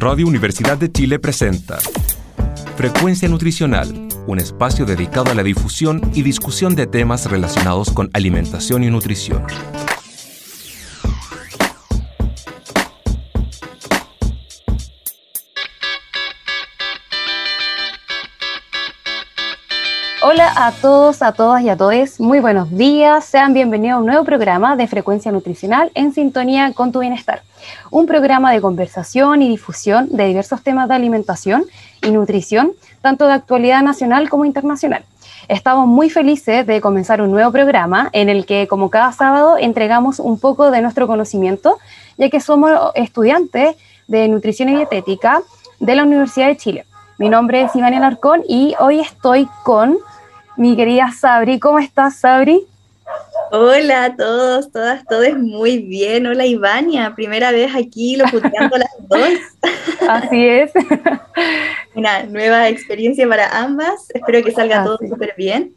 Radio Universidad de Chile presenta Frecuencia Nutricional, un espacio dedicado a la difusión y discusión de temas relacionados con alimentación y nutrición. A todos, a todas y a todos. Muy buenos días. Sean bienvenidos a un nuevo programa de Frecuencia Nutricional en sintonía con tu bienestar. Un programa de conversación y difusión de diversos temas de alimentación y nutrición, tanto de actualidad nacional como internacional. Estamos muy felices de comenzar un nuevo programa en el que, como cada sábado, entregamos un poco de nuestro conocimiento, ya que somos estudiantes de nutrición y dietética de la Universidad de Chile. Mi nombre es Iván Alarcón y hoy estoy con mi querida Sabri. ¿Cómo estás, Sabri? Hola a todos, todas, todos muy bien. Hola, Ivania, primera vez aquí locuteando las dos. Así es. Una nueva experiencia para ambas. Espero que salga todo súper bien.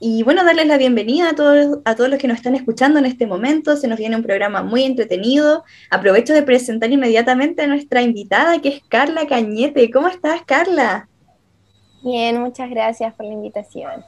Y bueno, darles la bienvenida a todos, a todos los que nos están escuchando en este momento. Se nos viene un programa muy entretenido. Aprovecho de presentar inmediatamente a nuestra invitada, que es Carla Cañete. ¿Cómo estás, Carla? Bien, muchas gracias por la invitación.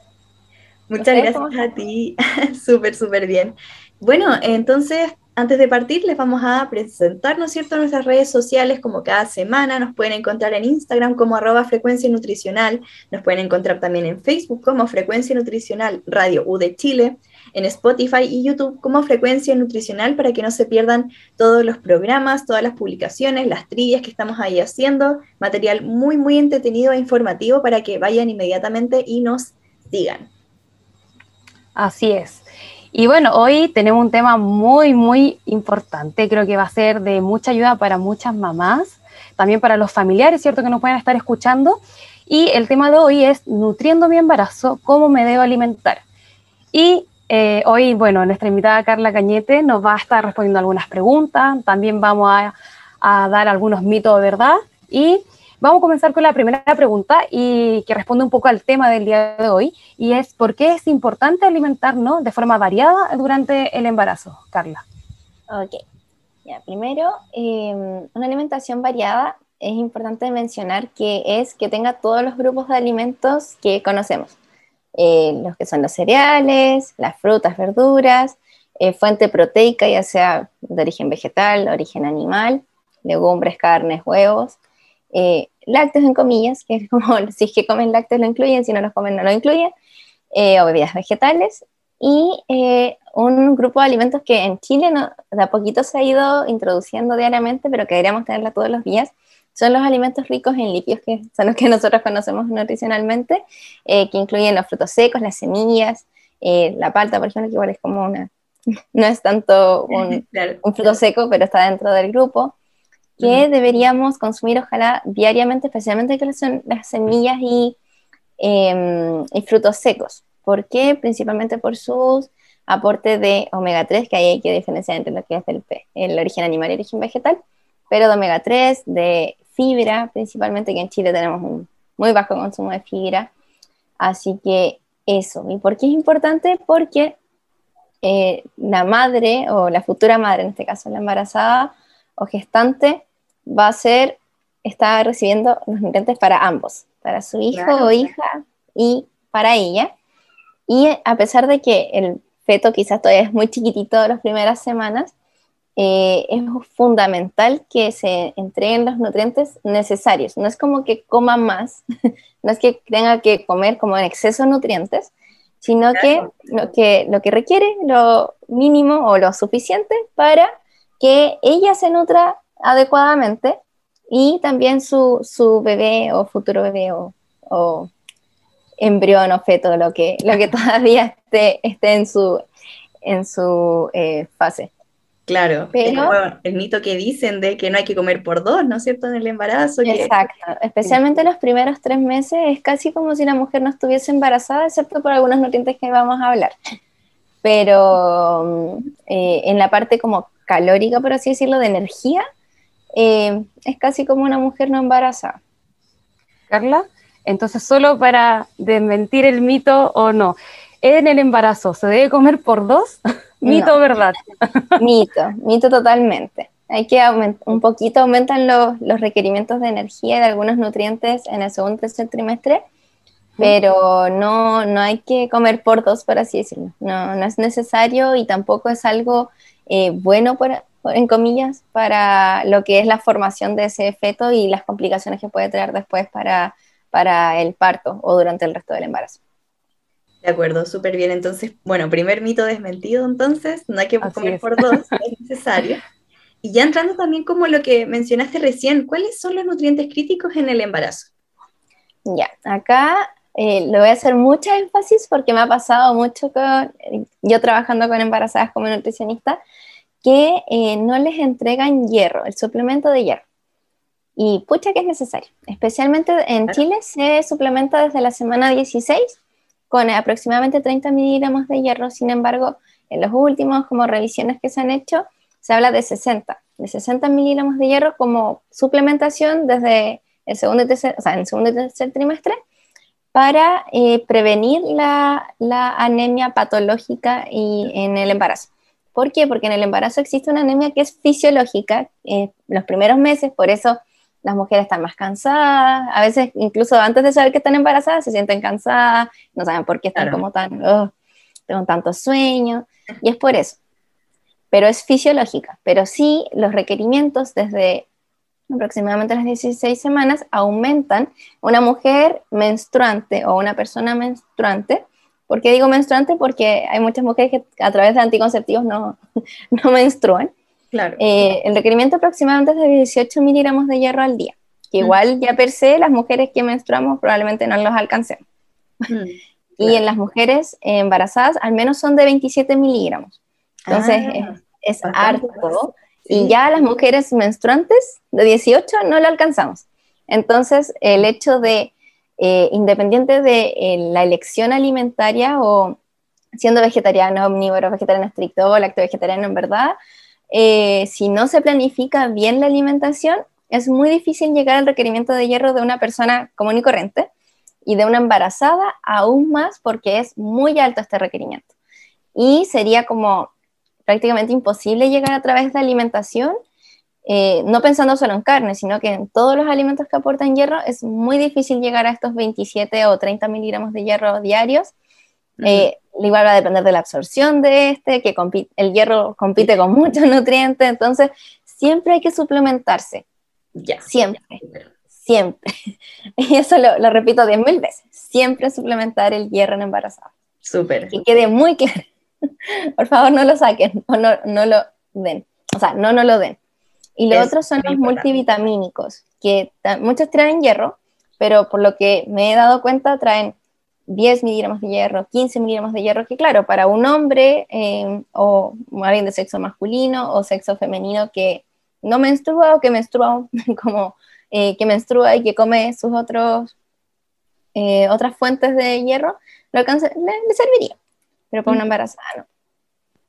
Muchas gracias a ti, súper, súper bien. Bueno, entonces, antes de partir, les vamos a presentar, ¿no es nuestras redes sociales como cada semana. Nos pueden encontrar en Instagram como arroba frecuencia nutricional. Nos pueden encontrar también en Facebook como Frecuencia Nutricional Radio U de Chile. En Spotify y YouTube como Frecuencia Nutricional para que no se pierdan todos los programas, todas las publicaciones, las trivias que estamos ahí haciendo. Material muy, muy entretenido e informativo para que vayan inmediatamente y nos sigan. Así es. Y bueno, hoy tenemos un tema muy, muy importante. Creo que va a ser de mucha ayuda para muchas mamás, también para los familiares, ¿cierto? Que nos pueden estar escuchando. Y el tema de hoy es nutriendo mi embarazo, cómo me debo alimentar. Y eh, hoy, bueno, nuestra invitada Carla Cañete nos va a estar respondiendo algunas preguntas. También vamos a, a dar algunos mitos de verdad. Y Vamos a comenzar con la primera pregunta y que responde un poco al tema del día de hoy y es ¿por qué es importante alimentarnos de forma variada durante el embarazo, Carla? Ok, primero, em, una alimentación variada es importante mencionar que es que tenga todos los grupos de alimentos que conocemos, eh, los que son los cereales, las frutas, verduras, eh, fuente proteica, ya sea de origen vegetal, origen animal, legumbres, carnes, huevos, eh, lácteos en comillas, que es como si es que comen lácteos lo incluyen, si no los comen no lo incluyen, eh, o bebidas vegetales, y eh, un grupo de alimentos que en Chile de a poquito se ha ido introduciendo diariamente, pero que deberíamos tenerla todos los días, son los alimentos ricos en lípidos, que son los que nosotros conocemos nutricionalmente, que incluyen los frutos secos, las semillas, la palta, por ejemplo, que igual es como una, no es tanto un, un fruto seco, pero está dentro del grupo que deberíamos consumir ojalá diariamente, especialmente que son las semillas em, y, frutos secos. ¿Por qué? Principalmente por sus aportes de omega 3, que ahí hay que diferenciar entre lo que es el, el origen animal y el origen vegetal, pero de omega 3, de fibra, principalmente que en Chile tenemos un muy bajo consumo de fibra. Así que eso. ¿Y por qué es importante? Porque eh, la madre o la futura madre, en este caso la embarazada o gestante, va a ser, está recibiendo los nutrientes para ambos, para su hijo o hija y para ella. Y a pesar de que el feto quizás todavía es muy chiquitito las primeras semanas, eh, es fundamental que se entreguen los nutrientes necesarios. No es como que coma más, no es que tenga que comer como en exceso de nutrientes, sino que, lo que lo que requiere, lo mínimo o lo suficiente para que ella se nutra adecuadamente y también su, su bebé o futuro bebé o, o, embrión o feto, lo que, lo que todavía esté, esté en su, en su eh, fase. Claro, pero el mito que dicen de que no hay que comer por dos, ¿no es cierto?, en el embarazo. Exacto, especialmente los primeros tres meses es casi como si la mujer no estuviese embarazada, excepto por algunos nutrientes que vamos a hablar. Pero mm, eh, en la parte como calórica, por así decirlo, de energía, eh, es casi como una mujer no embarazada. Carla, entonces solo para desmentir el mito o no, en el embarazo se debe comer por dos, mito verdad. mito, mito totalmente. hay que un poquito aumentan los, los, requerimientos de energía de algunos nutrientes en el segundo y tercer trimestre, pero no, no hay que comer por dos, por así decirlo. No, no es necesario y tampoco es algo eh, bueno, por, en comillas, para lo que es la formación de ese feto y las complicaciones que puede traer después para, para el parto o durante el resto del embarazo. De acuerdo, súper bien. Entonces, bueno, primer mito desmentido, entonces, no hay que comer por dos, es necesario. Y ya entrando también como lo que mencionaste recién, ¿cuáles son los nutrientes críticos en el embarazo? Ya, acá eh, le voy a hacer mucha énfasis porque me ha pasado mucho con, yo trabajando con embarazadas como nutricionista, que eh, no les entregan hierro, el suplemento de hierro. Y pucha que es necesario. Especialmente en Chile se suplementa desde la semana 16 con aproximadamente 30 miligramos de hierro. Sin embargo, en los últimos como revisiones que se han hecho, se habla de 60, de 60 miligramos de hierro como suplementación desde el segundo y tercer, o sea, en el segundo y tercer trimestre para eh, prevenir la, la, anemia patológica y en el embarazo. ¿Por qué? Porque en el embarazo existe una anemia que es fisiológica eh, los primeros meses, por eso las mujeres están más cansadas, a veces incluso antes de saber que están embarazadas se sienten cansadas, no saben por qué están como tan, oh, tengo tanto sueño, y es por eso pero es fisiológica. Pero sí, los requerimientos desde aproximadamente las 16 semanas aumentan una mujer menstruante o una persona menstruante. ¿Por qué digo menstruante? Porque hay muchas mujeres que a través de anticonceptivos no, no menstruan. Claro. Eh, el requerimiento aproximadamente es de 18 miligramos de hierro al día, que igual ya per se las mujeres que menstruamos probablemente no los alcancemos. Y en las mujeres embarazadas al menos son de 27 miligramos. Entonces, ah, es, harto. Y ya las mujeres menstruantes de 18 no lo alcanzamos. Entonces, el hecho de, eh, independiente de eh, la elección alimentaria o siendo vegetariano, omnívoro, vegetariano estricto o lacto vegetariano en verdad, eh, si no se planifica bien la alimentación, es muy difícil llegar al requerimiento de hierro de una persona común y corriente y de una embarazada aún más porque es muy alto este requerimiento. Y sería como prácticamente imposible llegar a través de alimentación, eh, no pensando solo en carne, sino que en todos los alimentos que aportan hierro, es muy difícil llegar a estos 27 o 30 miligramos de hierro diarios. Eh, igual va a depender de la absorción de este, que el hierro compite con muchos nutrientes, entonces siempre hay que suplementarse. Ya. Siempre. Siempre. Y eso lo, lo repito 10.000 veces. Siempre suplementar el hierro en embarazada. Súper. Que quede muy claro. Por favor, no lo saquen o no, no lo den. O sea, no, no lo den. Y lo otro son los multivitamínicos, que muchos traen hierro, pero por lo que me he dado cuenta traen 10 miligramos de hierro, 15 miligramos de hierro, que claro, para un hombre eh, o alguien de sexo masculino o sexo femenino que no menstrua o que menstrua como eh, que menstrua y que come sus otros eh, otras fuentes de hierro, lo le, le serviría pero para una embarazada no.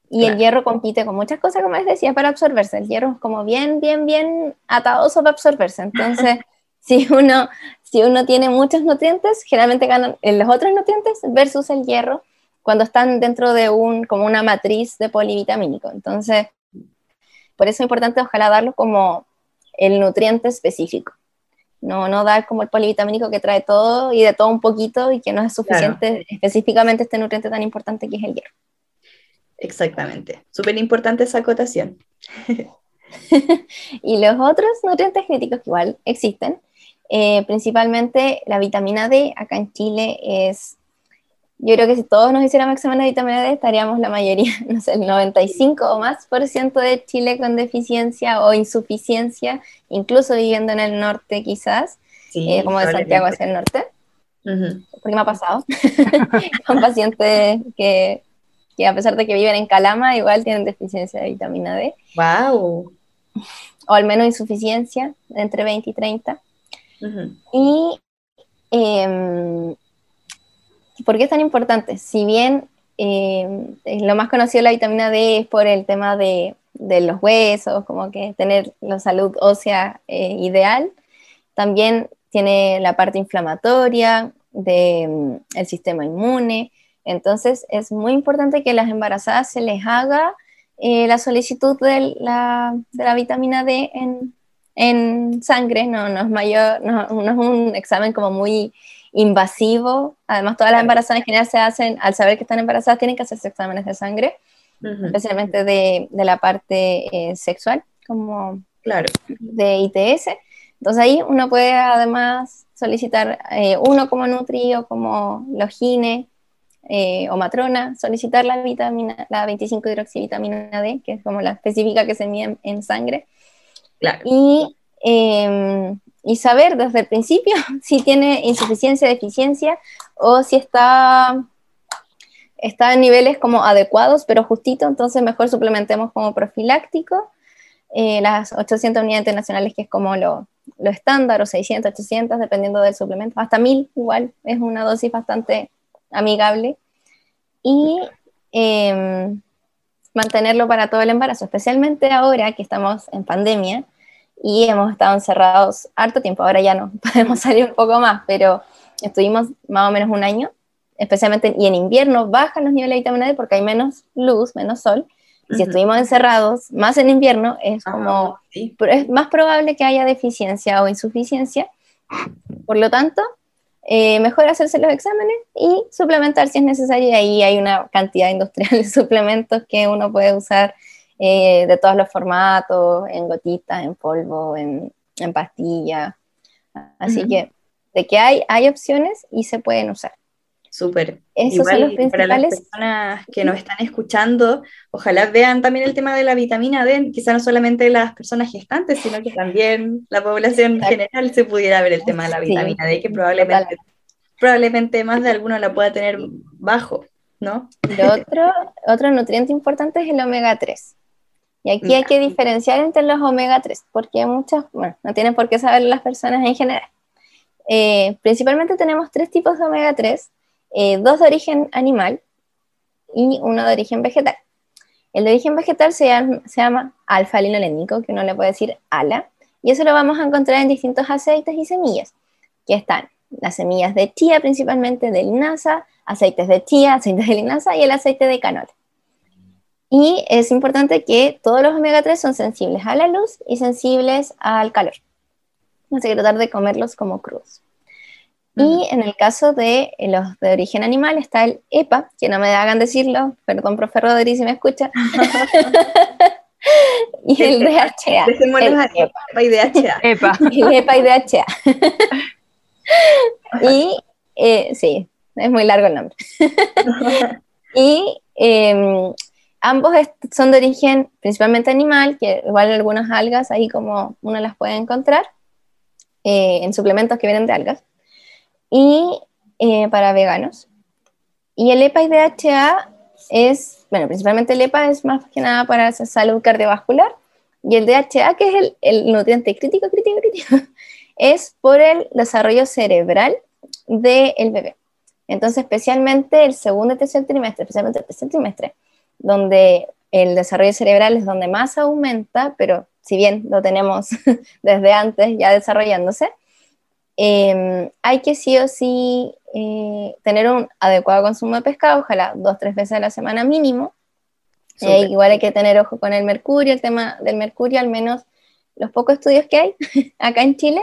Y el hierro compite con muchas cosas, como les decía, para absorberse. El hierro es como bien, bien, bien atadoso para absorberse. Entonces, si uno, si uno tiene muchos nutrientes, generalmente ganan los otros nutrientes versus el hierro cuando están dentro de un, como una matriz de polivitamínico. Entonces, por eso es importante ojalá darlo como el nutriente específico no, no dar como el polivitamínico que trae todo y de todo un poquito y que no es suficiente específicamente este nutriente tan importante que es el hierro. Exactamente, súper importante esa acotación. y los otros nutrientes críticos que igual existen, eh, principalmente la vitamina D, acá en Chile es yo creo que si todos nos hiciéramos examen de vitamina D, estaríamos la mayoría, no sé, el 95 o más por ciento de Chile con deficiencia o insuficiencia, incluso viviendo en el norte quizás, eh, como de Santiago hacia el norte. Porque me ha pasado con pacientes que, que, a pesar de que viven en Calama, igual tienen deficiencia de vitamina D. ¡Wow! O al menos insuficiencia, entre 20 y 30. Y eh, ¿Por qué es tan importante? Si bien eh, lo más conocido de la vitamina D es por el tema de, los huesos, como que tener la salud ósea eh, ideal, también tiene la parte inflamatoria del mm, sistema inmune. Entonces es muy importante que las embarazadas se les haga eh, la solicitud de la, vitamina D en, en sangre, no, no, es mayor, no, no, es un examen como muy invasivo. Además, todas las embarazadas en general se hacen, al saber que están embarazadas, tienen que hacerse exámenes de sangre, especialmente de, de, la parte eh, sexual, como claro. de ITS. Entonces ahí uno puede además solicitar eh, uno como Nutri o como Logine eh, o Matrona, solicitar la vitamina, la 25 hidroxivitamina D, que es como la específica que se mide en, sangre. Y, em, y saber desde el principio si tiene insuficiencia, deficiencia o si está está en niveles como adecuados, pero justito, entonces mejor suplementemos como profiláctico eh, las 800 unidades internacionales, que es como lo, lo estándar, o 600, 800, dependiendo del suplemento, hasta 1000 igual, es una dosis bastante amigable. Y em, mantenerlo para todo el embarazo, especialmente ahora que estamos en pandemia y hemos estado encerrados harto tiempo, ahora ya no podemos salir un poco más, pero estuvimos más o menos un año, especialmente, y en invierno bajan los niveles de vitamina D porque hay menos luz, menos sol, si estuvimos encerrados, más en invierno, es como, es más probable que haya deficiencia o insuficiencia. Por lo tanto, eh, mejor hacerse los exámenes y suplementar si es necesario. Y ahí hay una cantidad industrial de suplementos que uno puede usar eh, de todos los formatos, en gotitas, en polvo, en, en pastilla. Así que de que hay, hay opciones y se pueden usar. Súper. Igual, Para las personas que nos están escuchando, ojalá vean también el tema de la vitamina D, quizá no solamente las personas gestantes, sino que también la población general se pudiera ver el tema de la vitamina D, que probablemente, probablemente más de alguno la pueda tener bajo, ¿no? Lo otro, otro nutriente importante es el omega 3. Y aquí hay que diferenciar entre los omega 3, porque muchas, bueno, no tienen por qué saber las personas en general. Eh, principalmente tenemos tres tipos de omega 3 eh, dos de origen animal y uno de origen vegetal. El de origen vegetal se llama, se llama alfa-linolénico, que uno le puede decir ala, y eso lo vamos a encontrar en distintos aceites y semillas, que están las semillas de chía principalmente, de linaza, aceites de chía, aceites de linaza y el aceite de canola. Y es importante que todos los omega 3 son sensibles a la luz y sensibles al calor. Así que tratar de comerlos como crudos. Y en el caso de eh, los de origen animal está el EPA, que no me hagan decirlo, perdón, profe Rodríguez, si me escucha. y el DHA. El EPA. y DHA. EPA. El EPA y DHA. y eh, sí, es muy largo el nombre. y em, ambos son de origen principalmente animal, que igual algunas algas ahí como uno las puede encontrar eh, en suplementos que vienen de algas y eh, para veganos. Y el EPA y DHA es, bueno, principalmente el EPA es más que nada para salud cardiovascular y el DHA, que es el, el nutriente crítico, crítico, crítico, es por el desarrollo cerebral del bebé. Entonces, especialmente el segundo y tercer trimestre, especialmente el tercer trimestre, donde el desarrollo cerebral es donde más aumenta, pero si bien lo tenemos desde antes ya desarrollándose, Em, hay que sí o sí eh, tener un adecuado consumo de pescado, ojalá dos, tres veces a la semana mínimo. Eh, igual hay que tener ojo con el mercurio, el tema del mercurio, al menos los pocos estudios que hay acá en Chile,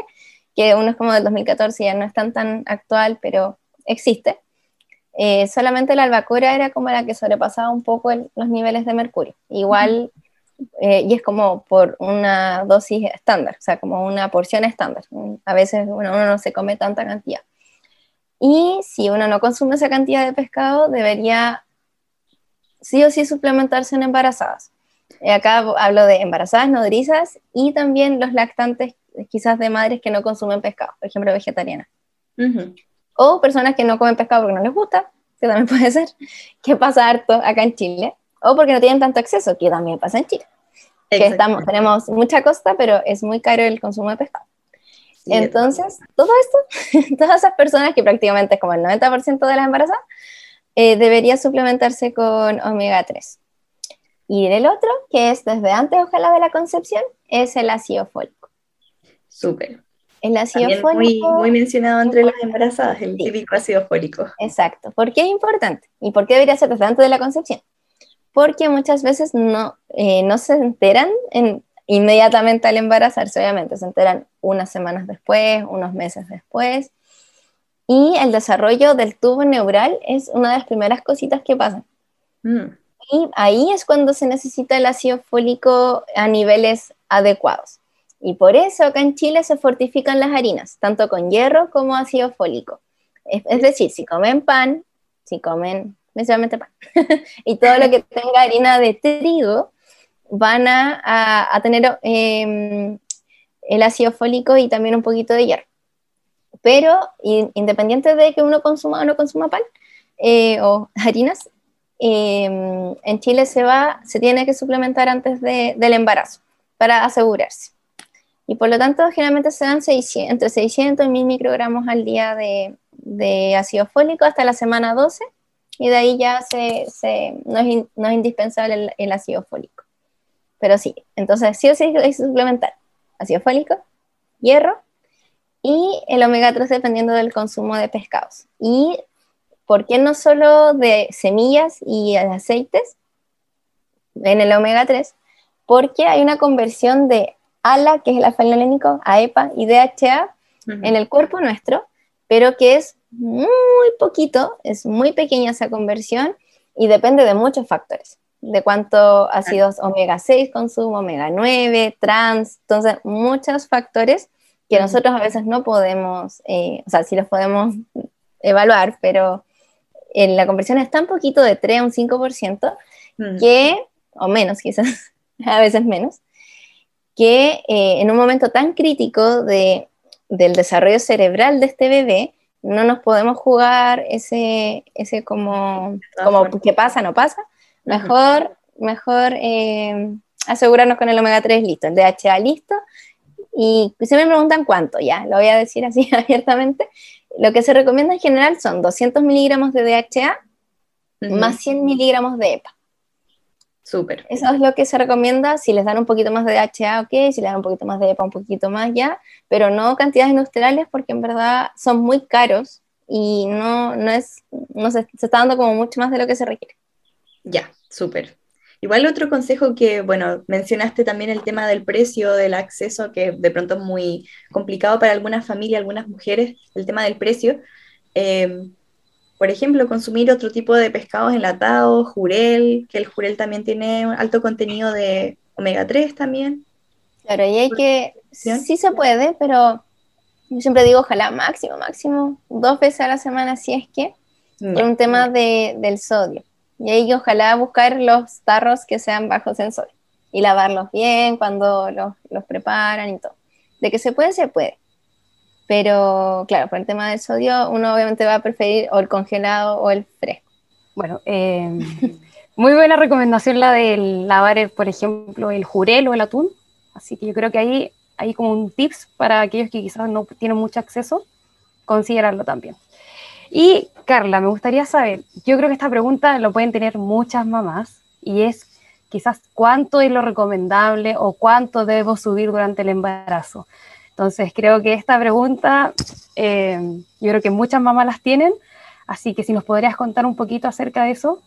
que uno es como del 2014, ya no es tan, tan actual, pero existe. Eh, solamente la albacora era como la que sobrepasaba un poco los niveles de mercurio. Igual eh, y es como por una dosis estándar, o sea, como una porción estándar. A veces uno no se come tanta cantidad. Y si uno no consume esa cantidad de pescado, debería sí o sí suplementarse en embarazadas. Eh, acá hablo de embarazadas, nodrizas y también los lactantes, quizás de madres que no consumen pescado, por ejemplo, vegetarianas. O personas que no comen pescado porque no les gusta, que también puede ser, que pasa harto acá en Chile o porque no tienen tanto acceso, que también pasa en Chile. Que estamos, tenemos mucha costa, pero es muy caro el consumo de pescado. Entonces, todo esto, todas esas personas, que prácticamente es como el 90% de las embarazadas, eh, debería suplementarse con omega 3. Y el otro, que es desde antes, ojalá, de la concepción, es el ácido fólico. Súper. El ácido fólico. Muy, muy, mencionado entre las embarazadas, el típico ácido fólico. Exacto. ¿Por qué es importante? ¿Y por qué debería ser antes de la concepción? porque muchas veces no, eh, no se enteran inmediatamente al embarazarse, obviamente, se enteran unas semanas después, unos meses después. Y el desarrollo del tubo neural es una de las primeras cositas que pasan. Mm. Y ahí es cuando se necesita el ácido fólico a niveles adecuados. Y por eso acá en Chile se fortifican las harinas, tanto con hierro como ácido fólico. Es, decir, si comen pan, si comen principalmente pan, y todo lo que tenga harina de trigo, van a, tener em, el ácido fólico y también un poquito de hierro. Pero independiente de que uno consuma o no consuma pan eh, o harinas, em, en Chile se, va, se tiene que suplementar antes del embarazo para asegurarse y por lo tanto generalmente se dan entre 600 y 1000 microgramos al día de, ácido fólico hasta la semana 12 y de ahí ya se, no, es indispensable el, ácido fólico. Pero sí, entonces sí o sí hay que suplementar ácido fólico, hierro y el omega 3 dependiendo del consumo de pescados. ¿Y por qué no solo de semillas y aceites en el omega 3? Porque hay una conversión de ALA, que es el alfa-linénico, AEPA y DHA en el cuerpo nuestro, pero que es muy poquito, es muy pequeña esa conversión y depende de muchos factores, de cuánto ácidos omega 6 consumo, omega 9, trans, entonces muchos factores que nosotros a veces no podemos, eh, o sea, sí los podemos evaluar, pero en la conversión es tan poquito de 3 a un 5% que, o menos quizás, a veces menos, que eh, en un momento tan crítico de, del desarrollo cerebral de este bebé, no nos podemos jugar ese, ese como, como que pasa, no pasa. Mejor, mejor eh, asegurarnos con el omega 3 listo, el DHA listo. Y se me preguntan cuánto, ya, lo voy a decir así abiertamente. Lo que se recomienda en general son 200 miligramos de DHA más 100 miligramos de EPA. Súper. Eso es lo que se recomienda. Si les dan un poquito más de DHA, ok. Si les dan un poquito más de EPA, un poquito más ya. Pero no cantidades industriales porque en verdad son muy caros y no, no es, no se, se está dando como mucho más de lo que se requiere. Ya, súper. Igual otro consejo que, bueno, mencionaste también el tema del precio, del acceso, que de pronto es muy complicado para algunas familias, algunas mujeres, el tema del precio. Eh, por ejemplo, consumir otro tipo de pescados enlatados, jurel, que el jurel también tiene alto contenido de omega 3 también. Claro, y hay que, sí se puede, pero yo siempre digo, ojalá máximo, máximo, dos veces a la semana, si es que, por un tema de, del sodio. Y ahí ojalá buscar los tarros que sean bajos en sodio y lavarlos bien cuando los, los preparan y todo. De que se puede, se puede. Pero claro, por el tema del sodio, uno obviamente va a preferir o el congelado o el fresco. Bueno, eh, muy buena recomendación la de lavar, por ejemplo, el jurel o el atún. Así que yo creo que ahí hay como un tips para aquellos que quizás no tienen mucho acceso, considerarlo también. Y Carla, me gustaría saber, yo creo que esta pregunta lo pueden tener muchas mamás y es quizás cuánto es lo recomendable o cuánto debo subir durante el embarazo. Entonces, creo que esta pregunta, eh, yo creo que muchas mamás las tienen, así que si nos podrías contar un poquito acerca de eso.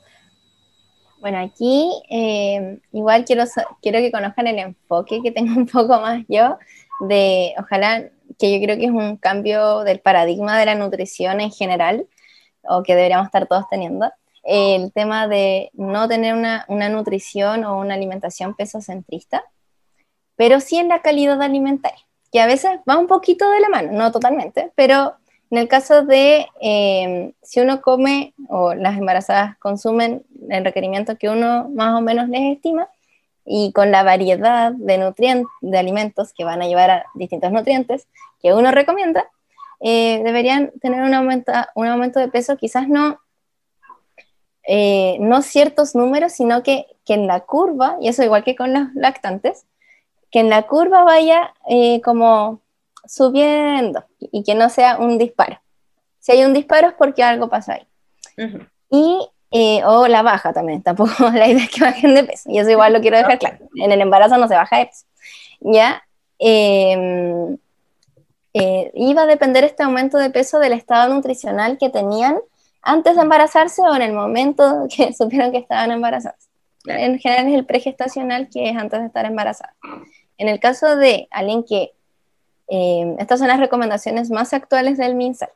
Bueno, aquí eh, igual quiero, quiero que conozcan el enfoque que tengo un poco más yo, de ojalá que yo creo que es un cambio del paradigma de la nutrición en general, o que deberíamos estar todos teniendo, el tema de no tener una, una nutrición o una alimentación pesocentrista, pero sí en la calidad alimentaria que a veces va un poquito de la mano, no totalmente, pero en el caso de eh, si uno come o las embarazadas consumen el requerimiento que uno más o menos les estima y con la variedad de nutrientes, de alimentos que van a llevar a distintos nutrientes que uno recomienda, eh, deberían tener un aumento, un aumento de peso, quizás no, eh, no ciertos números, sino que, que en la curva, y eso igual que con los lactantes, que en la curva vaya eh, como subiendo y que no sea un disparo. Si hay un disparo es porque algo pasa ahí. Y, eh, o la baja también, tampoco la idea es que bajen de peso, y eso igual lo quiero dejar claro. En el embarazo no se baja de peso. Ya, eh, iba a depender este aumento de peso del estado nutricional que tenían antes de embarazarse o en el momento que supieron que estaban embarazadas. En general es el pregestacional, que es antes de estar embarazada. En el caso de alguien que, eh, estas son las recomendaciones más actuales del MINSAL,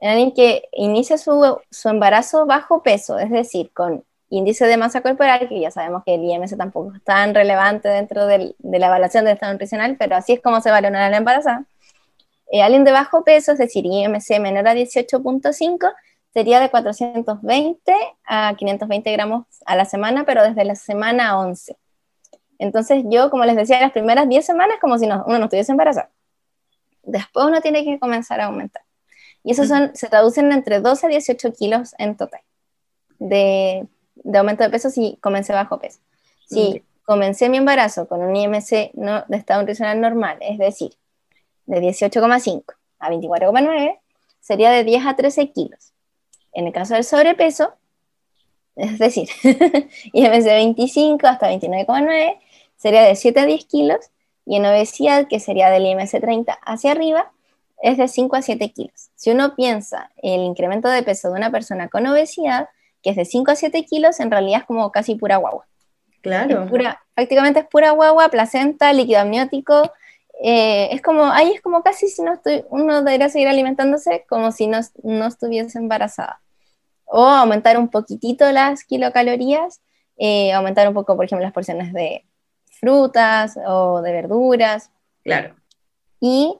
en alguien que inicia su, su, embarazo bajo peso, es decir, con índice de masa corporal, que ya sabemos que el IMC tampoco es tan relevante dentro del, de la evaluación del estado nutricional, pero así es como se valora a la embarazada. Eh, alguien de bajo peso, es decir, IMC menor a 18.5, sería de 420 a 520 gramos a la semana, pero desde la semana 11. Entonces yo, como les decía, las primeras 10 semanas como si uno no estuviese embarazado. Después uno tiene que comenzar a aumentar. Y eso son, se traducen entre 12 a 18 kilos en total de, de aumento de peso si comencé bajo peso. Si comencé mi embarazo con un IMC no, de estado nutricional normal, es decir, de 18,5 a 24,9, sería de 10 a 13 kilos. En el caso del sobrepeso, es decir, IMC de 25 hasta 29,9, sería de 7 a 10 kilos, y en obesidad, que sería del IMC 30 hacia arriba, es de 5 a 7 kilos. Si uno piensa el incremento de peso de una persona con obesidad, que es de 5 a 7 kilos, en realidad es como casi pura guagua. Claro. prácticamente es pura guagua, placenta, líquido amniótico. Eh, es como, ahí es como casi si no estoy, uno debería seguir alimentándose como si no, no estuviese embarazada. O aumentar un poquitito las kilocalorías, eh, aumentar un poco, por ejemplo, las porciones de frutas o de verduras. Claro. Y,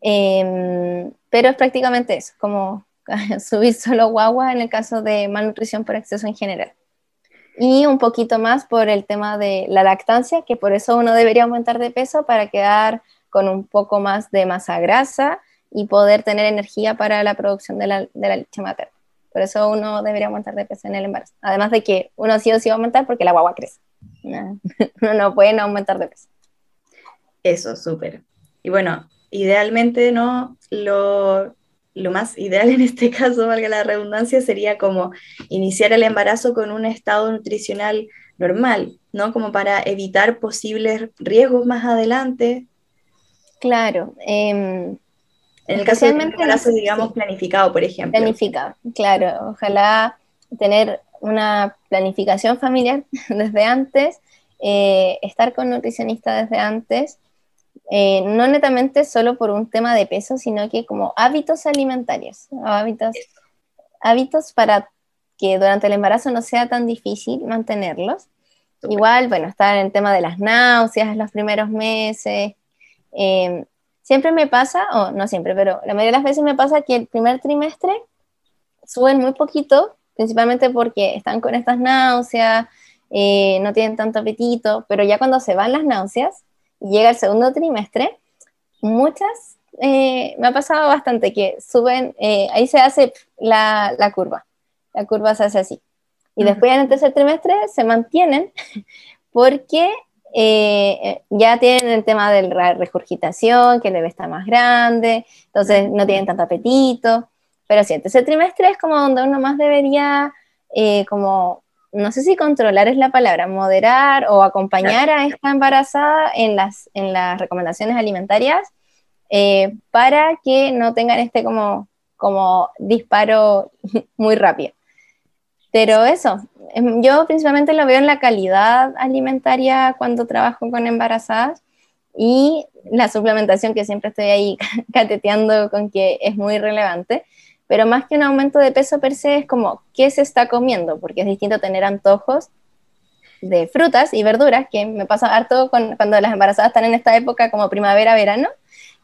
em, pero es prácticamente eso, como subir solo guagua en el caso de malnutrición por exceso en general. Y un poquito más por el tema de la lactancia, que por eso uno debería aumentar de peso para quedar con un poco más de masa grasa y poder tener energía para la producción de la, de la leche materna. Por eso uno debería aumentar de peso en el embarazo. Además de que uno sí o sí va a aumentar porque la guagua crece. No, no pueden aumentar de peso. Eso, súper. Y bueno, idealmente, ¿no? Lo, lo más ideal en este caso, valga la redundancia, sería como iniciar el embarazo con un estado nutricional normal, ¿no? Como para evitar posibles riesgos más adelante. Claro. Em, en el caso de un embarazo, digamos, planificado, por ejemplo. Planificado, claro. Ojalá tener una planificación familiar desde antes, eh, estar con nutricionista desde antes eh, no netamente solo por un tema de peso, sino que como hábitos alimentarios, hábitos, hábitos para que durante el embarazo no sea tan difícil mantenerlos. Igual, bueno, está en el tema de las náuseas en los primeros meses. Eh, siempre me pasa, o no siempre, pero la mayoría de las veces me pasa que el primer trimestre suben muy poquito, principalmente porque están con estas náuseas, eh, no tienen tanto apetito, pero ya cuando se van las náuseas, llega el segundo trimestre, muchas, eh, me ha pasado bastante que suben, eh, ahí se hace la, la, curva, la curva se hace así. Y después en el tercer trimestre se mantienen porque eh, ya tienen el tema de la regurgitación, que el bebé está más grande, entonces no tienen tanto apetito. Pero sí, el tercer trimestre es como donde uno más debería como no sé si controlar es la palabra, moderar o acompañar a esta embarazada en las, en las recomendaciones alimentarias eh, para que no tengan este como, como disparo muy rápido. Pero eso, em, yo principalmente lo veo en la calidad alimentaria cuando trabajo con embarazadas y la suplementación que siempre estoy ahí cateteando con que es muy relevante pero más que un aumento de peso per se es como qué se está comiendo, porque es distinto tener antojos de frutas y verduras, que me pasa harto cuando las embarazadas están en esta época como primavera, verano,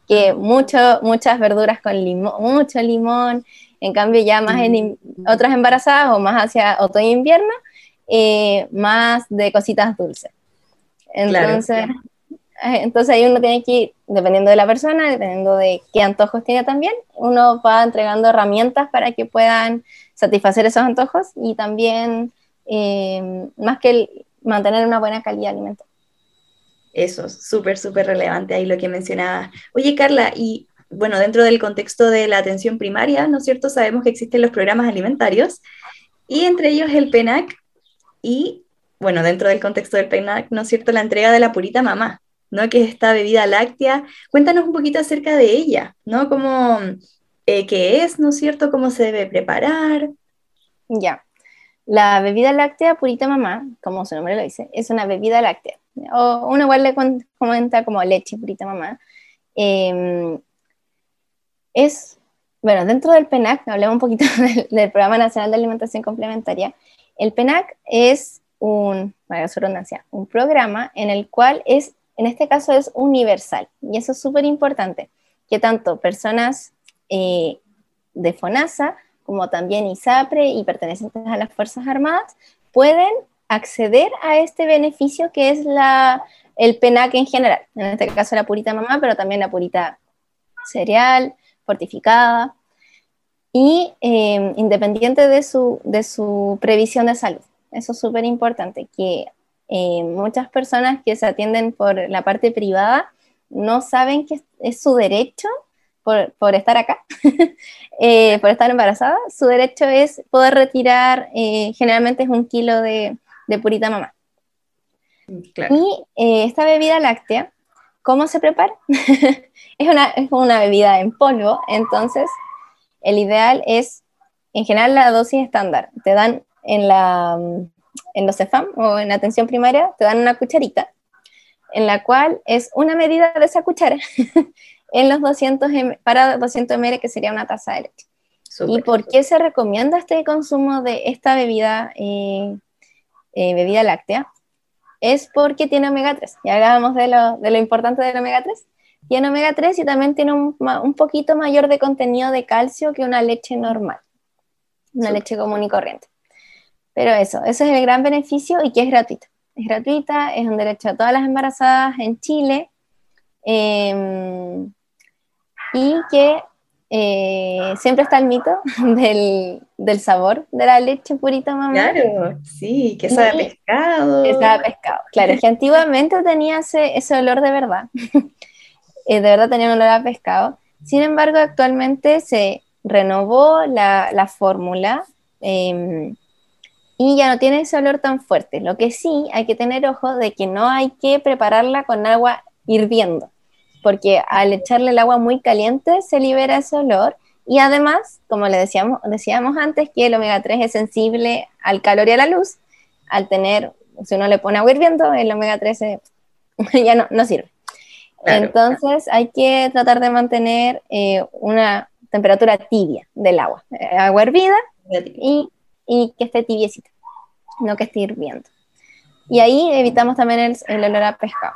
que mucho, muchas verduras con limón, mucho limón, en cambio ya más en otras embarazadas o más hacia otoño e invierno, eh, más de cositas dulces. Entonces, eh, entonces ahí uno tiene que ir, dependiendo de la persona, dependiendo de qué antojos tiene también, uno va entregando herramientas para que puedan satisfacer esos antojos y también, eh, más que mantener una buena calidad alimentaria. Eso, súper, súper relevante ahí lo que mencionaba. Oye, Carla, y bueno, dentro del contexto de la atención primaria, ¿no es cierto? Sabemos que existen los programas alimentarios y entre ellos el PENAC y, bueno, dentro del contexto del PENAC, ¿no es cierto? La entrega de la purita mamá. ¿No? Que es esta bebida láctea. Cuéntanos un poquito acerca de ella, ¿no? Cómo, eh, qué es, ¿no es cierto? Cómo se debe preparar. Ya. La bebida láctea Purita Mamá, como su nombre lo dice, es una bebida láctea. O uno igual le comenta como leche Purita Mamá. Em, es, bueno, dentro del PENAC, hablemos un poquito del, Programa Nacional de Alimentación Complementaria. El PENAC es un, un programa en el cual es, en este caso es universal. Y eso es súper importante, que tanto personas eh, de FONASA como también ISAPRE y pertenecientes a las Fuerzas Armadas pueden acceder a este beneficio que es la, el PENAC en general. En este caso la purita mamá, pero también la purita cereal, fortificada y eh, independiente de su, de su previsión de salud. Eso es súper importante, que eh, muchas personas que se atienden por la parte privada no saben que es su derecho por, por estar acá, eh, por estar embarazada, su derecho es poder retirar, generalmente es un kilo de, de purita mamá. Y esta bebida láctea, ¿cómo se prepara? es, una, es una bebida en polvo, entonces el ideal es, en general, la dosis estándar. Te dan en, la, en los CEFAM o en atención primaria, te dan una cucharita, en la cual es una medida de esa cuchara en los 200 para 200 ml, que sería una taza de leche. ¿Y por qué se recomienda este consumo de esta bebida, eh, eh, bebida láctea? Es porque tiene omega 3. Ya hablábamos de lo, de lo importante del omega 3 tiene omega 3 y también tiene un, un, poquito mayor de contenido de calcio que una leche normal, una leche común y corriente. Pero eso, eso es el gran beneficio y que es gratuita. Es gratuita, es un derecho a todas las embarazadas en Chile em, y que eh, siempre está el mito del, del, sabor de la leche purita mamá. Claro, sí, que sabe a pescado. Que sabe a pescado, claro, que antiguamente tenía ese, ese olor de verdad. Eh, de verdad tenía un olor a pescado. Sin embargo, actualmente se renovó la, fórmula em, y ya no tiene ese olor tan fuerte. Lo que sí hay que tener ojo de que no hay que prepararla con agua hirviendo, porque al echarle el agua muy caliente se libera ese olor y además, como le decíamos, decíamos antes, que el omega 3 es sensible al calor y a la luz, al tener, si uno le pone agua hirviendo, el omega 3 ya no sirve. Entonces hay que tratar de mantener eh, una temperatura tibia del agua, eh, agua hervida y, que esté tibiecita, no que esté hirviendo. Y ahí evitamos también el, olor a pescado.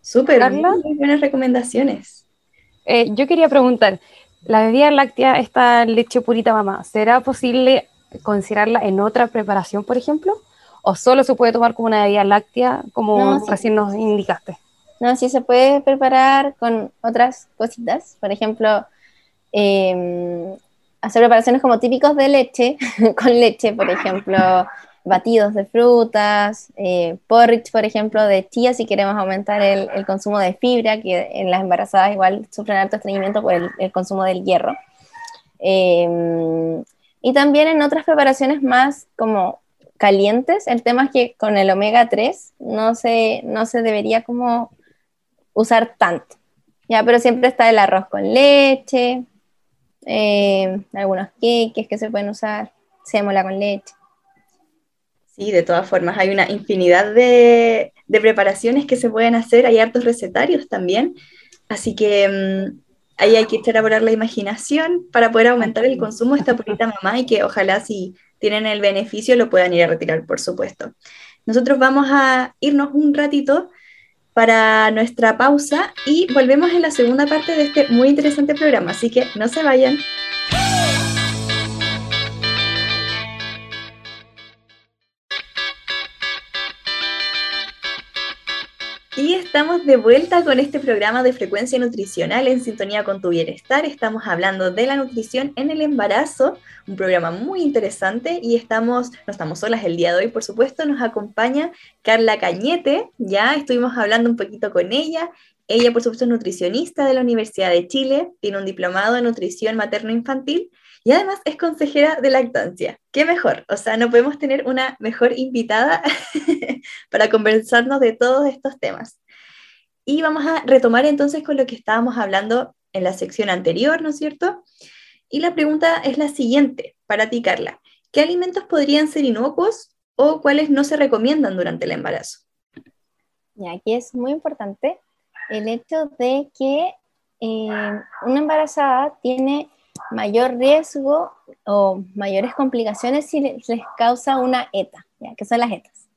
Súper, muy buenas recomendaciones. Eh, yo quería preguntar, la bebida láctea, esta leche purita mamá, ¿será posible considerarla en otra preparación, por ejemplo? ¿O solo se puede tomar como una bebida láctea, como recién nos indicaste? No, sí se puede preparar con otras cositas. Por ejemplo, em, hacer preparaciones como típicos de leche, con leche, por ejemplo, batidos de frutas, eh, porridge, por ejemplo, de chía, si queremos aumentar el, consumo de fibra, que en las embarazadas igual sufren alto estreñimiento por el, consumo del hierro. Em, y también en otras preparaciones más como calientes, el tema es que con el omega 3 no se, no se debería como usar tanto. Ya, pero siempre está el arroz con leche, eh, algunos cakes que se pueden usar, sémola con leche. Sí, de todas formas, hay una infinidad de, preparaciones que se pueden hacer, hay hartos recetarios también, así que mm, ahí hay que echar a volar la imaginación para poder aumentar el consumo de esta purita mamá y que ojalá si tienen el beneficio lo puedan ir a retirar, por supuesto. Nosotros vamos a irnos un ratito para nuestra pausa y volvemos en la segunda parte de este muy interesante programa, así que no se vayan. Estamos de vuelta con este programa de frecuencia nutricional en sintonía con tu bienestar. Estamos hablando de la nutrición en el embarazo, un programa muy interesante y estamos, no estamos solas el día de hoy, por supuesto, nos acompaña Carla Cañete, ya estuvimos hablando un poquito con ella. Ella, por supuesto, es nutricionista de la Universidad de Chile, tiene un diplomado en nutrición materno-infantil y además es consejera de lactancia. ¿Qué mejor? O sea, no podemos tener una mejor invitada para conversarnos de todos estos temas. Y vamos a retomar entonces con lo que estábamos hablando en la sección anterior, ¿no es cierto? Y la pregunta es la siguiente para ti, Carla. ¿qué alimentos podrían ser inocuos o cuáles no se recomiendan durante el embarazo? Y aquí es muy importante el hecho de que eh, una embarazada tiene mayor riesgo o mayores complicaciones si les, causa una ETA, ¿ya? que son las ETAs.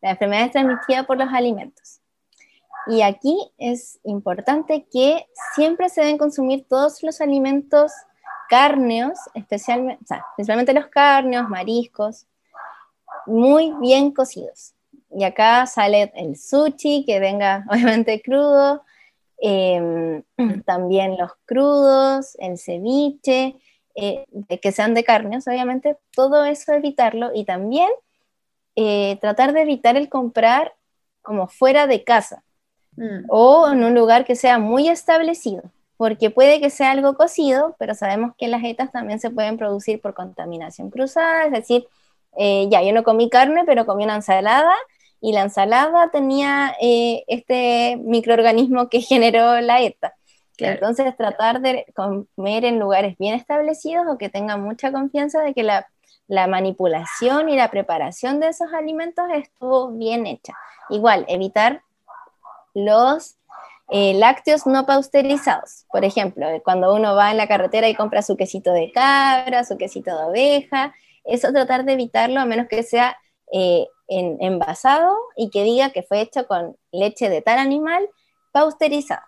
La enfermedad es transmitida por los alimentos. Y aquí es importante que siempre se deben consumir todos los alimentos cárneos, especialmente, los cárneos, mariscos, muy bien cocidos. Y acá sale el sushi, que venga obviamente crudo, em, también los crudos, el ceviche, eh, que sean de carnes, obviamente, todo eso evitarlo y también eh, tratar de evitar el comprar como fuera de casa mm. o en un lugar que sea muy establecido, porque puede que sea algo cocido, pero sabemos que las etas también se pueden producir por contaminación cruzada, es decir, eh, ya, yo no comí carne, pero comí una ensalada y la ensalada tenía este microorganismo que generó la ETA. Entonces, tratar de comer en lugares bien establecidos o que tengan mucha confianza de que la, manipulación y la preparación de esos alimentos estuvo bien hecha. Igual, evitar los eh, lácteos no pasteurizados. Por ejemplo, cuando uno va en la carretera y compra su quesito de cabra, su quesito de oveja, eso tratar de evitarlo a menos que sea eh, envasado y que diga que fue hecho con leche de tal animal pasteurizado.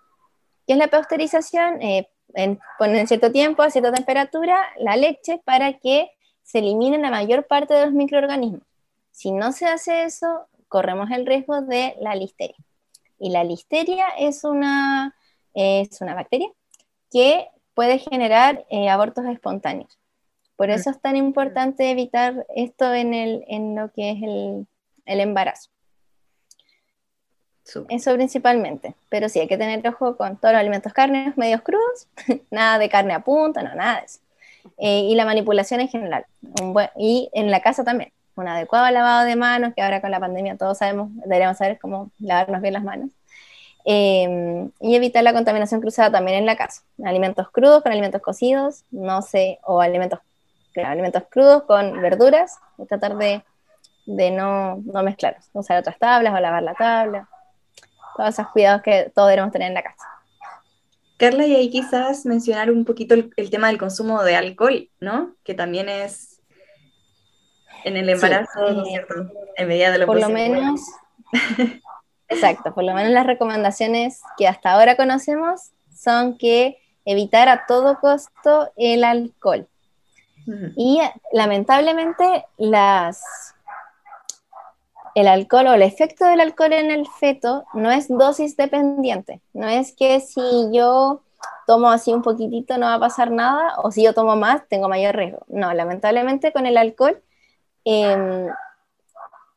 ¿Qué es la pasteurización? Eh, en, ponen cierto tiempo, a cierta temperatura, la leche para que se eliminen la mayor parte de los microorganismos. Si no se hace eso, corremos el riesgo de la listeria. Y la listeria es una, es una bacteria que puede generar eh, abortos espontáneos. Por eso es tan importante evitar esto en, el, en lo que es el, el embarazo. Eso principalmente. Pero sí, hay que tener ojo con todos los alimentos carnes medios crudos, nada de carne a punta, no, nada de eso. Eh, y la manipulación en general. y en la casa también. Un adecuado lavado de manos, que ahora con la pandemia todos sabemos, deberíamos saber cómo lavarnos bien las manos. Em, y evitar la contaminación cruzada también en la casa. Alimentos crudos con alimentos cocidos, no sé, o alimentos, alimentos crudos con verduras, y tratar de, de no, no mezclarlos. Usar otras tablas o lavar la tabla todos esos cuidados que todos debemos tener en la casa. Carla, y ahí quizás mencionar un poquito el, tema del consumo de alcohol, ¿no? Que también es en el embarazo, ¿no es cierto? En medida de lo Por lo menos, exacto, por lo menos las recomendaciones que hasta ahora conocemos son que evitar a todo costo el alcohol. Y lamentablemente las el alcohol o el efecto del alcohol en el feto no es dosis dependiente. No es que si yo tomo así un poquitito no va a pasar nada o si yo tomo más tengo mayor riesgo. No, lamentablemente con el alcohol em,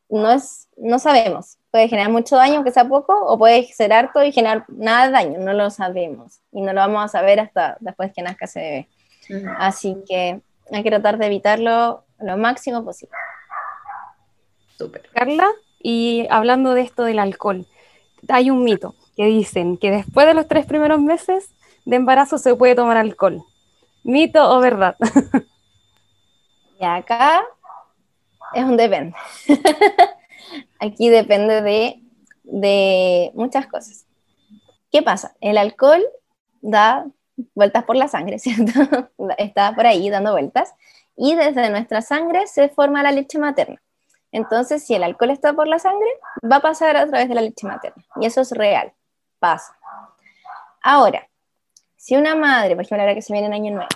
no, es, no sabemos. Puede generar mucho daño aunque sea poco o puede ser harto y generar nada de daño. No lo sabemos y no lo vamos a saber hasta después que nazca ese bebé. Así que hay que tratar de evitarlo lo máximo posible. Carla, y hablando de esto del alcohol, hay un mito que dicen que después de los tres primeros meses de embarazo se puede tomar alcohol. ¿Mito o verdad? y acá es un depende. Aquí depende de, de muchas cosas. ¿Qué pasa? El alcohol da vueltas por la sangre, ¿cierto? Está por ahí dando vueltas. Y desde nuestra sangre se forma la leche materna. Entonces, si el alcohol está por la sangre, va a pasar a través de la leche materna. Y eso es real, pasa. Ahora, si una madre, por ejemplo, ahora que se viene en Año Nuevo,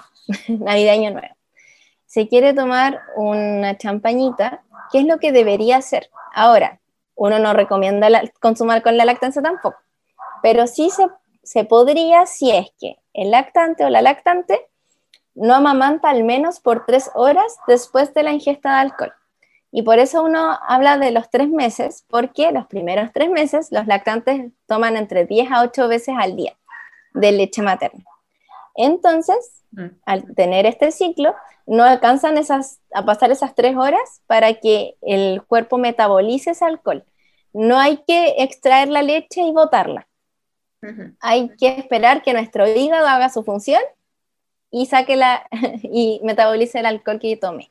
Navidad Año Nuevo, se quiere tomar una champañita, ¿qué es lo que debería hacer? Ahora, uno no recomienda consumar con la lactancia tampoco, pero sí se, se podría si es que el lactante o la lactante no amamanta al menos por tres horas después de la ingesta de alcohol. Y por eso uno habla de los tres meses, porque los primeros tres meses los lactantes toman entre 10 a 8 veces al día de leche materna. Entonces, mm. al tener este ciclo, no alcanzan esas, a pasar esas tres horas para que el cuerpo metabolice ese alcohol. No hay que extraer la leche y botarla. Hay que esperar que nuestro hígado haga su función y saque la y metabolice el alcohol que tome.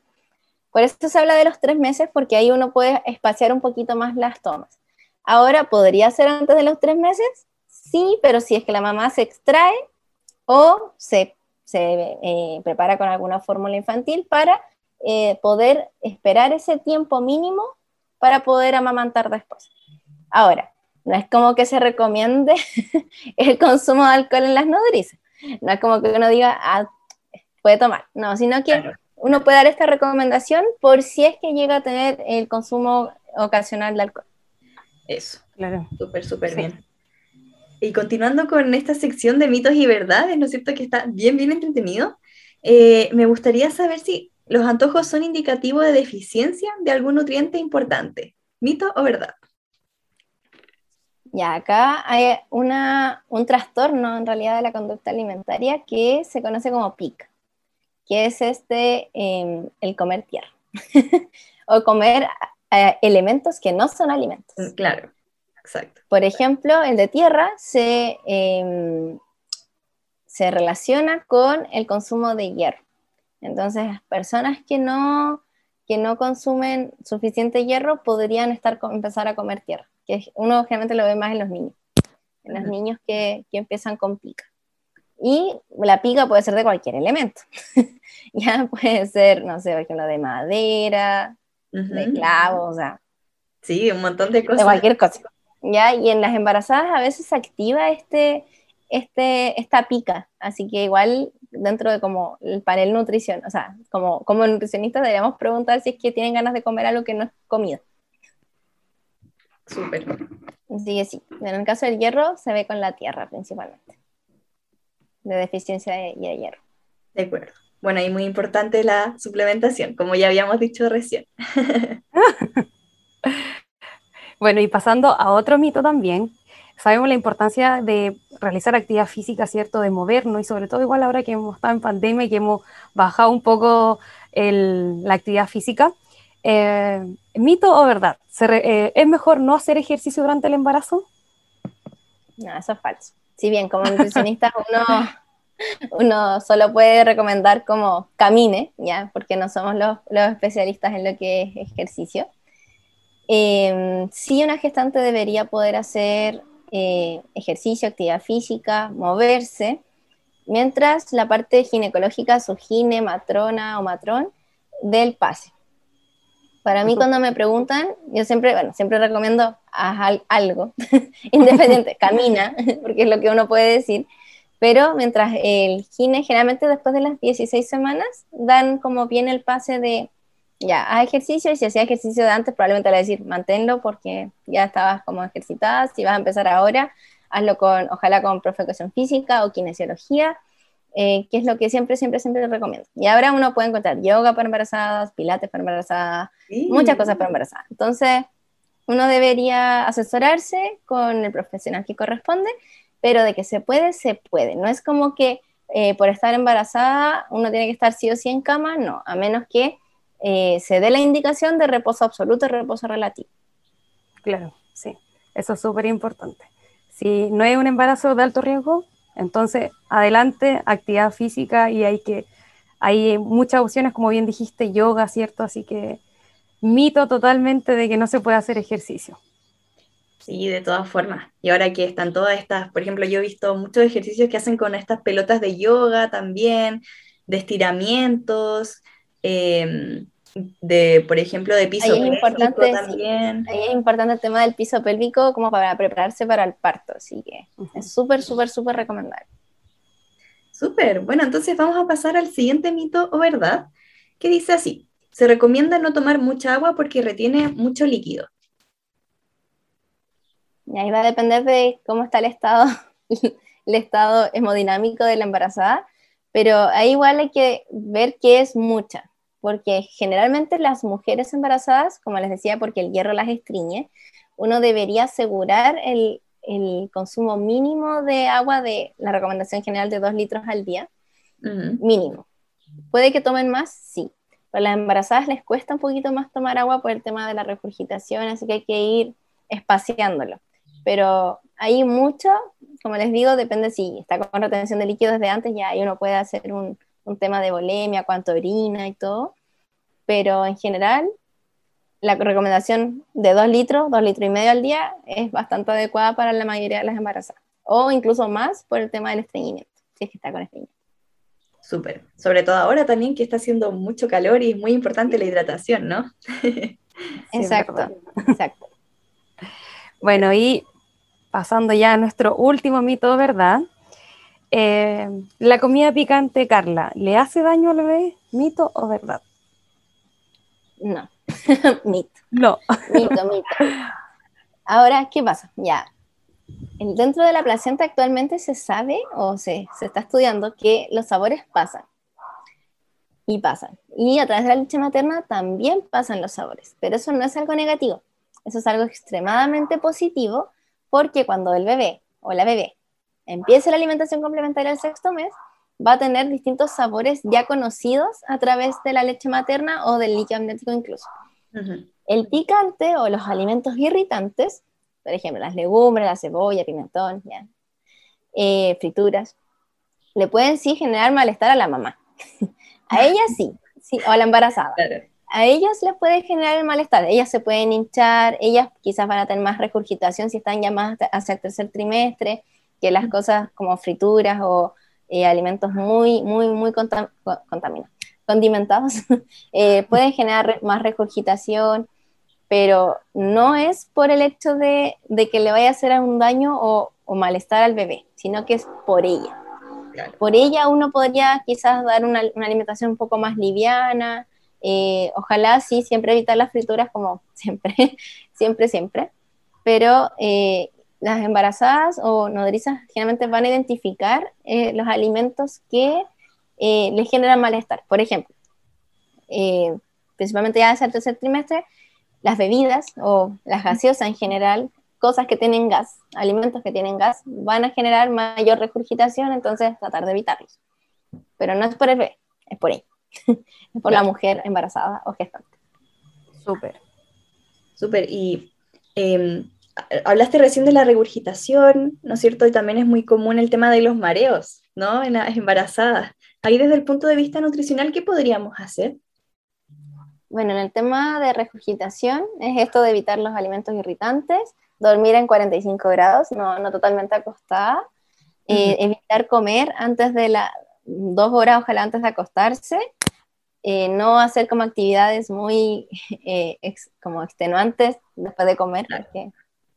Por eso se habla de los tres meses, porque ahí uno puede espaciar un poquito más las tomas. Ahora, ¿podría ser antes de los tres meses? Sí, pero si es que la mamá se extrae o se, eh, prepara con alguna fórmula infantil para eh, poder esperar ese tiempo mínimo para poder amamantar después. Ahora, no es como que se recomiende el consumo de alcohol en las nodrizas. No es como que uno diga, ah, puede tomar. No, sino que uno puede dar esta recomendación por si es que llega a tener el consumo ocasional de alcohol. Eso, claro. Súper, súper bien. Y continuando con esta sección de mitos y verdades, ¿no es cierto? Que está bien, bien entretenido. Eh, me gustaría saber si los antojos son indicativos de deficiencia de algún nutriente importante. ¿Mito o verdad? Ya, acá hay una, un trastorno en realidad de la conducta alimentaria que se conoce como PIC, que es este, em, el comer tierra, o comer eh, elementos que no son alimentos. Mm, claro, exacto. Por ejemplo, el de tierra se, em, se relaciona con el consumo de hierro. Entonces, las personas que no, que no consumen suficiente hierro podrían estar, empezar a comer tierra que uno generalmente lo ve más en los niños, en los niños que, que empiezan con pica. Y la pica puede ser de cualquier elemento. ya puede ser, no sé, por ejemplo, de madera, de clavos, o sea. Sí, un montón de cosas. De cualquier cosa. ¿Ya? Y en las embarazadas a veces se activa este, este, esta pica, así que igual dentro de como el panel nutrición, o sea, como, como nutricionistas deberíamos preguntar si es que tienen ganas de comer algo que no es comida. Súper. Sí, sí. En el caso del hierro se ve con la tierra principalmente. De deficiencia de, de hierro. De acuerdo. Bueno, y muy importante la suplementación, como ya habíamos dicho recién. bueno, y pasando a otro mito también, sabemos la importancia de realizar actividad física, ¿cierto? De movernos y sobre todo igual ahora que hemos estado en pandemia y que hemos bajado un poco la actividad física. Eh, ¿Mito o verdad? Eh, ¿Es mejor no hacer ejercicio durante el embarazo? No, eso es falso. Si bien como nutricionista uno, uno solo puede recomendar como camine, ¿ya? porque no somos los, especialistas en lo que es ejercicio. Eh, sí, una gestante debería poder hacer eh, ejercicio, actividad física, moverse, mientras la parte ginecológica, su gine, matrona o matrón, del pase. Para mí cuando me preguntan, yo siempre, bueno, siempre recomiendo algo, independiente, camina, porque es lo que uno puede decir, pero mientras el gine, generalmente después de las 16 semanas, dan como bien el pase de, ya, haz ejercicio, y si hacía ejercicio de antes, probablemente le decir, manténlo porque ya estabas como ejercitada, si vas a empezar ahora, hazlo con, ojalá con profecación física o kinesiología, eh, que es lo que siempre, siempre, siempre recomiendo. Y ahora uno puede encontrar yoga para embarazadas, pilates para embarazadas, muchas cosas para embarazadas. Entonces, uno debería asesorarse con el profesional que corresponde, pero de que se puede, se puede. No es como que eh, por estar embarazada uno tiene que estar sí o sí en cama, no, a menos que eh, se dé la indicación de reposo absoluto y reposo relativo. Claro, sí, eso es súper importante. Si no hay un embarazo de alto riesgo, entonces, adelante, actividad física y hay que, hay muchas opciones, como bien dijiste, yoga, ¿cierto? Así que mito totalmente de que no se puede hacer ejercicio. Sí, de todas formas. Y ahora que están todas estas, por ejemplo, yo he visto muchos ejercicios que hacen con estas pelotas de yoga también, de estiramientos. Eh, de, por ejemplo, de piso pélvico también. ahí es importante el tema del piso pélvico como para prepararse para el parto, así que es súper, súper, súper recomendable. Súper, bueno, entonces vamos a pasar al siguiente mito o verdad, que dice así, se recomienda no tomar mucha agua porque retiene mucho líquido. Y ahí va a depender de cómo está el estado, el estado hemodinámico de la embarazada, pero ahí igual hay que ver qué es mucha porque generalmente las mujeres embarazadas, como les decía, porque el hierro las estriñe, uno debería asegurar el, consumo mínimo de agua de la recomendación general de 2 litros al día, mínimo. ¿Puede que tomen más? Sí. a las embarazadas les cuesta un poquito más tomar agua por el tema de la regurgitación, así que hay que ir espaciándolo. Pero hay mucho, como les digo, depende si está con retención de líquidos desde antes, ya ahí uno puede hacer un, un tema de volemia, cuánto orina y todo. pero en general la recomendación de 2 litros, 2 litros y medio al día es bastante adecuada para la mayoría de las embarazadas, o incluso más por el tema del estreñimiento, si es que está con estreñimiento. Súper, sobre todo ahora también que está haciendo mucho calor y es muy importante la hidratación, ¿no? exacto, exacto. Bueno, y pasando ya a nuestro último mito, ¿verdad? Eh, la comida picante, Carla, ¿le hace daño al bebé? ¿Mito o verdad? No, mito. No. Mito, mito. Ahora, ¿qué pasa? Ya, dentro de la placenta actualmente se sabe o se, se está estudiando que los sabores pasan. Y pasan. Y a través de la leche materna también pasan los sabores. Pero eso no es algo negativo. Eso es algo extremadamente positivo porque cuando el bebé o la bebé empiece la alimentación complementaria del sexto mes, va a tener distintos sabores ya conocidos a través de la leche materna o del líquido amniótico incluso. El picante o los alimentos irritantes, por ejemplo, las legumbres, la cebolla, pimentón, eh, frituras, le pueden sí generar malestar a la mamá. a ella sí, sí, o a la embarazada. A ellas les puede generar el malestar, ellas se pueden hinchar, ellas quizás van a tener más regurgitación si están llamadas hacia el tercer trimestre, que las cosas como frituras o eh, alimentos muy, muy, muy contaminados, condimentados, eh, pueden generar más regurgitación, pero no es por el hecho de, que le vaya a hacer un daño o, malestar al bebé, sino que es por ella. Por ella uno podría quizás dar una, alimentación un poco más liviana, eh, ojalá sí, siempre evitar las frituras como siempre, siempre, siempre, pero las embarazadas o nodrizas generalmente van a identificar eh, los alimentos que eh, les generan malestar. Por ejemplo, eh, principalmente ya desde el tercer trimestre, las bebidas o las gaseosas en general, cosas que tienen gas, alimentos que tienen gas, van a generar mayor regurgitación, entonces tratar de evitarlos. Pero no es por el bebé, es por ella, es por la mujer embarazada o gestante. Súper. Súper. Y em, hablaste recién de la regurgitación, ¿no es cierto? Y también es muy común el tema de los mareos, ¿no? En las embarazadas. Ahí desde el punto de vista nutricional, ¿qué podríamos hacer? Bueno, en el tema de regurgitación es esto de evitar los alimentos irritantes, dormir en 45 grados, no, no totalmente acostada, eh, evitar comer antes de las dos horas, ojalá antes de acostarse, eh, no hacer como actividades muy eh, como extenuantes después de comer, porque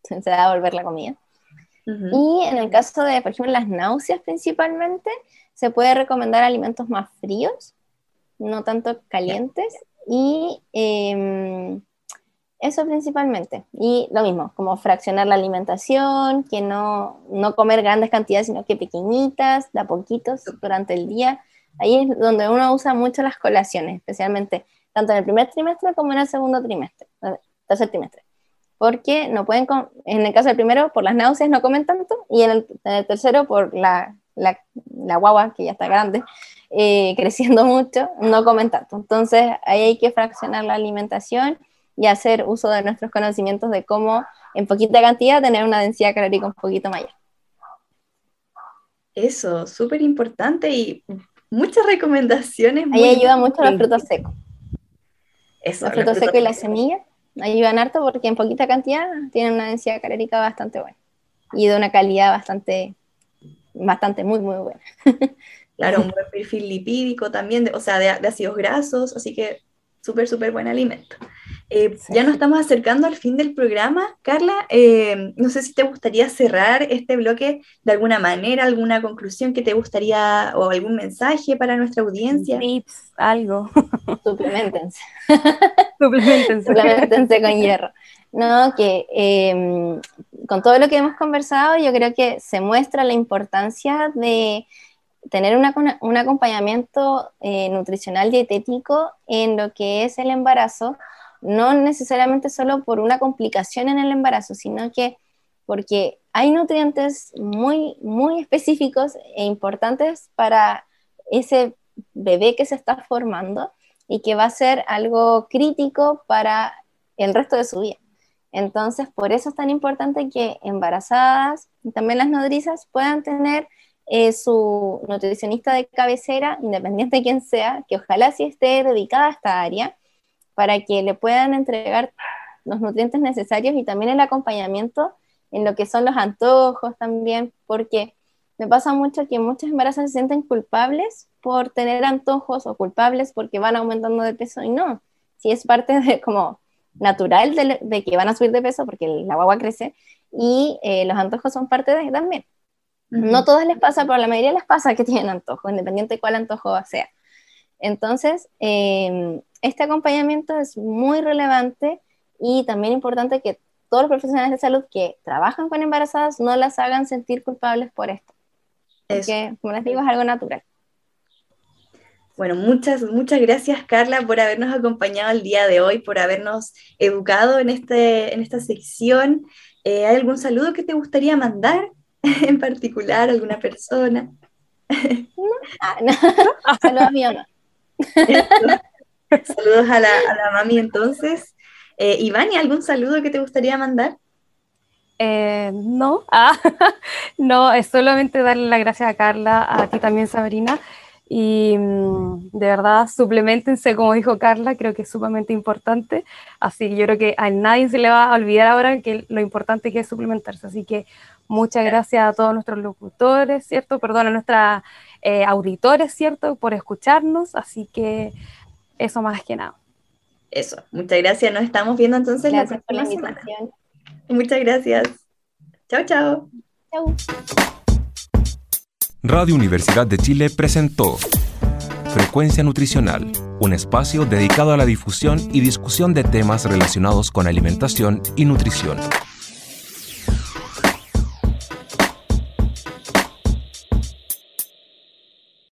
se va a volver la comida. Y en el caso de, por ejemplo, las náuseas principalmente, se puede recomendar alimentos más fríos, no tanto calientes, y em, eso principalmente. Y lo mismo, como fraccionar la alimentación, que no, no comer grandes cantidades, sino que pequeñitas, de a poquitos durante el día. Ahí es donde uno usa mucho las colaciones, especialmente tanto en el primer trimestre como en el segundo trimestre, tercer trimestre porque no pueden, en el caso del primero, por las náuseas no comen tanto, y en el, tercero, por la, la, la, guagua, que ya está grande, eh, creciendo mucho, no comen tanto. Entonces, ahí hay que fraccionar la alimentación y hacer uso de nuestros conocimientos de cómo, en poquita cantidad, tener una densidad calórica un poquito mayor. Eso, súper importante y muchas recomendaciones. Ahí ayuda mucho los frutos secos. Eso, los frutos secos y las semillas ayudan harto porque en poquita cantidad tienen una densidad calórica bastante buena y de una calidad bastante, bastante muy, muy buena. Claro, un buen perfil lipídico también, o sea, de, de, ácidos grasos, así que súper, súper buen alimento. Eh, ya nos estamos acercando al fin del programa. Carla, eh, no sé si te gustaría cerrar este bloque de alguna manera, alguna conclusión que te gustaría o algún mensaje para nuestra audiencia. Tips, algo. Suplementense. Suplementense. Con hierro. No, que em, con todo lo que hemos conversado, yo creo que se muestra la importancia de tener un acompañamiento eh, nutricional dietético en lo que es el embarazo, no necesariamente solo por una complicación en el embarazo, sino que porque hay nutrientes muy, muy específicos e importantes para ese bebé que se está formando y que va a ser algo crítico para el resto de su vida. Entonces, por eso es tan importante que embarazadas y también las nodrizas puedan tener eh, su nutricionista de cabecera, independiente de quién sea, que ojalá sí esté dedicada a esta área, para que le puedan entregar los nutrientes necesarios y también el acompañamiento en lo que son los antojos también, porque me pasa mucho que muchas embarazas se sienten culpables por tener antojos o culpables porque van aumentando de peso y no, si es parte de como natural de, que van a subir de peso porque la guagua crece y eh, los antojos son parte de también. No todas les pasa, pero la mayoría les pasa que tienen antojo, independiente de cuál antojo sea. Entonces, em, este acompañamiento es muy relevante y también importante que todos los profesionales de salud que trabajan con embarazadas no las hagan sentir culpables por esto. Porque, como les digo, es algo natural. Bueno, muchas, muchas gracias Carla por habernos acompañado el día de hoy, por habernos educado en, este, en esta sección. Eh, ¿Hay algún saludo que te gustaría mandar en particular, alguna persona? Ah, Saludos a mi mamá. Saludos a la, a la, mami entonces. Eh, Ivani, ¿algún saludo que te gustaría mandar? Eh, no, ah, no, es solamente darle las gracias a Carla, a ti también Sabrina, y mm, de verdad suplementense, como dijo Carla, creo que es sumamente importante, así que yo creo que a nadie se le va a olvidar ahora que lo importante que es suplementarse, así que muchas gracias a todos nuestros locutores, ¿cierto? Perdón, a nuestros eh, auditores, ¿cierto? Por escucharnos, así que eso más que nada. Eso, muchas gracias, nos estamos viendo entonces la próxima semana. Muchas gracias. Chao, chao. Chao. Radio Universidad de Chile presentó Frecuencia Nutricional, un espacio dedicado a la difusión y discusión de temas relacionados con alimentación y nutrición.